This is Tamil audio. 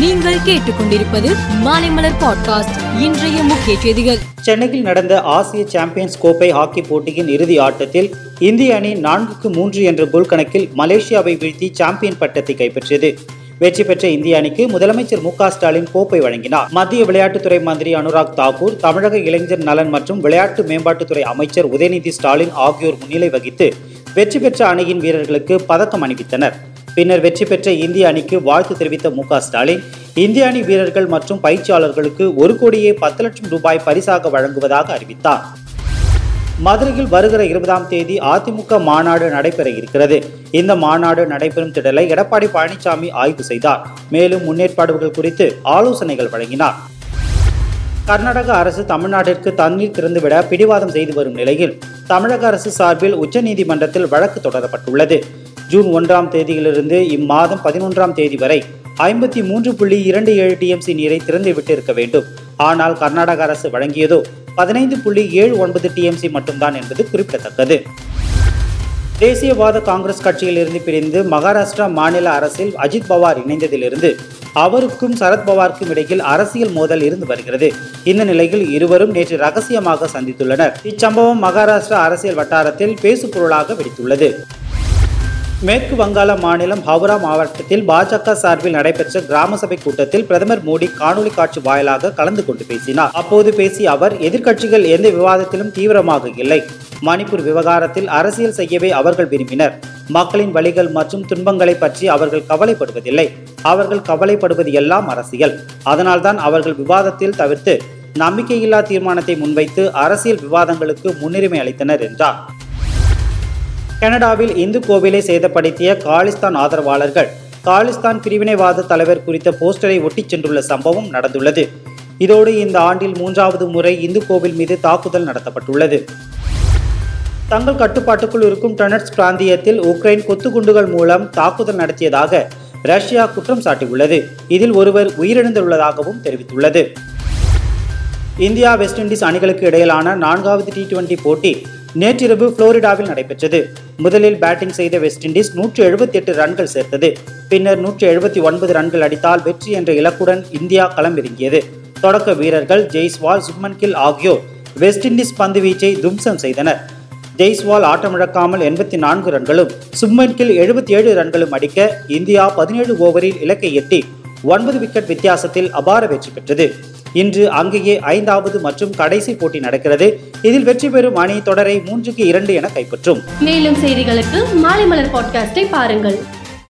நீங்கள் கேட்டுக்கொண்டிருப்பது மாலைமலர் பாட்காஸ்ட் இன்றைய முக்கிய செய்திகள். சென்னையில் நடந்த ஆசிய சாம்பியன்ஸ் கோப்பை ஹாக்கி போட்டியின் இறுதி ஆட்டத்தில் இந்திய அணி நான்குக்கு மூன்று என்ற கோல் கணக்கில் மலேசியாவை வீழ்த்தி சாம்பியன் பட்டத்தை கைப்பற்றியது. வெற்றி பெற்ற இந்திய அணிக்கு முதலமைச்சர் மு ஸ்டாலின் கோப்பை வழங்கினார். மத்திய விளையாட்டுத்துறை மந்திரி அனுராக் தாக்கூர் தமிழக இளைஞர் நலன் மற்றும் விளையாட்டு மேம்பாட்டுத்துறை அமைச்சர் உதயநிதி ஸ்டாலின் ஆகியோர் முன்னிலை வகித்து வெற்றி பெற்ற அணியின் வீரர்களுக்கு பதக்கம் அணிவித்தனர். பின்னர் வெற்றி பெற்ற இந்திய அணிக்கு வாழ்த்து தெரிவித்த மு ஸ்டாலின் இந்திய அணி வீரர்கள் மற்றும் பயிற்சியாளர்களுக்கு ஒரு கோடியே பத்து லட்சம் ரூபாய் பரிசாக வழங்குவதாக அறிவித்தார். மதுரையில் வருகிற இருபதாம் தேதி அதிமுக மாநாடு நடைபெற இருக்கிறது. இந்த மாநாடு நடைபெறும் திடலை எடப்பாடி பழனிசாமி ஆய்வு செய்தார். மேலும் முன்னேற்பாடுகள் குறித்து ஆலோசனைகள் வழங்கினார். கர்நாடக அரசு தமிழ்நாட்டிற்கு தண்ணீர் திறந்துவிட பிடிவாதம் செய்து வரும் நிலையில் தமிழக அரசு சார்பில் உச்சநீதிமன்றத்தில் வழக்கு தொடரப்பட்டுள்ளது. ஜூன் ஒன்றாம் தேதியிலிருந்து இம்மாதம் பதினொன்றாம் தேதி வரை ஐம்பத்தி மூன்று புள்ளி இரண்டு ஏழு டிஎம்சி நீரை திறந்து விட்டிருக்க வேண்டும். ஆனால் கர்நாடக அரசு வழங்கியதோ பதினைந்து புள்ளி ஏழு ஒன்பது டிஎம்சி மட்டும்தான் என்பது குறிப்பிடத்தக்கது. தேசியவாத காங்கிரஸ் கட்சியிலிருந்து பிரிந்து மகாராஷ்டிரா மாநில அரசில் அஜித் பவார் இணைந்ததிலிருந்து அவருக்கும் சரத்பவாருக்கும் இடையில் அரசியல் மோதல் இருந்து வருகிறது. இந்த நிலையில் இருவரும் நேற்று ரகசியமாக சந்தித்துள்ளனர். இச்சம்பவம் மகாராஷ்டிரா அரசியல் வட்டாரத்தில் பேசுபொருளாக வெடித்துள்ளது. மேற்கு வங்காள மாநிலம் ஹவுரா மாவட்டத்தில் பாஜக சார்பில் நடைபெற்ற கிராம சபை கூட்டத்தில் பிரதமர் மோடி காணொலி காட்சி வாயிலாக கலந்து கொண்டு பேசினார். அப்போது பேசிய அவர் எதிர்க்கட்சிகள் எந்த விவாதத்திலும் தீவிரமாக இல்லை. மணிப்பூர் விவகாரத்தில் அரசியல் செய்யவே அவர்கள் விரும்பினர். மக்களின் வழிகள் மற்றும் துன்பங்களை பற்றி அவர்கள் கவலைப்படுவதில்லை. அவர்கள் கவலைப்படுவது எல்லாம் அரசியல். அதனால்தான் அவர்கள் விவாதத்தில் தவிர்த்து நம்பிக்கையில்லா தீர்மானத்தை முன்வைத்து அரசியல் விவாதங்களுக்கு முன்னுரிமை அளித்தனர் என்றார். கனடாவில் இந்து கோவிலை சேதப்படுத்திய காலிஸ்தான் ஆதரவாளர்கள் காலிஸ்தான் பிரிவினைவாத தலைவர் குறித்த போஸ்டரை ஒட்டிச் சென்றுள்ள சம்பவம் நடந்துள்ளது. இதோடு இந்த ஆண்டில் மூன்றாவது முறை இந்து கோவில் மீது தாக்குதல் நடத்தப்பட்டுள்ளது. தங்கள் கட்டுப்பாட்டுக்குள் இருக்கும் டனட்ஸ் பிராந்தியத்தில் உக்ரைன் கொத்துக்குண்டுகள் மூலம் தாக்குதல் நடத்தியதாக ரஷ்யா குற்றம் சாட்டியுள்ளது. இதில் ஒருவர் உயிரிழந்துள்ளதாகவும் தெரிவித்துள்ளது. இந்தியா வெஸ்ட் இண்டீஸ் அணிகளுக்கு இடையிலான நான்காவது டி டுவெண்டி போட்டி நேற்றிரவு புளோரிடாவில் நடைபெற்றது. முதலில் பேட்டிங் செய்த வெஸ்ட் இண்டீஸ் நூற்று எழுபத்தி எட்டு ரன்கள் சேர்த்தது. பின்னர் நூற்று எழுபத்தி ஒன்பது ரன்கள் அடித்தால் வெற்றி என்ற இலக்குடன் இந்தியா களமிறங்கியது. தொடக்க வீரர்கள் ஜெய்ஸ்வால் சுப்மன் கில் ஆகியோர் வெஸ்ட் இண்டீஸ் பந்து வீச்சை தும்சம் செய்தனர். ஜெய்ஸ்வால் ஆட்டமிழக்காமல் எண்பத்தி நான்கு ரன்களும் சுப்மன் கில் எழுபத்தி ஏழு ரன்களும் அடிக்க இந்தியா பதினேழு ஓவரில் இலக்கை எட்டி ஒன்பது விக்கெட் வித்தியாசத்தில் அபார வெற்றி பெற்றது. இன்று அங்கேயே ஐந்தாவது மற்றும் கடைசி போட்டி நடக்கிறது. இதில் வெற்றி பெறும் அணி தொடரை மூன்றுக்கு இரண்டு என கைப்பற்றும். மேலும் செய்திகளுக்கு மாலை மலர் பாட்காஸ்டை பாருங்கள்.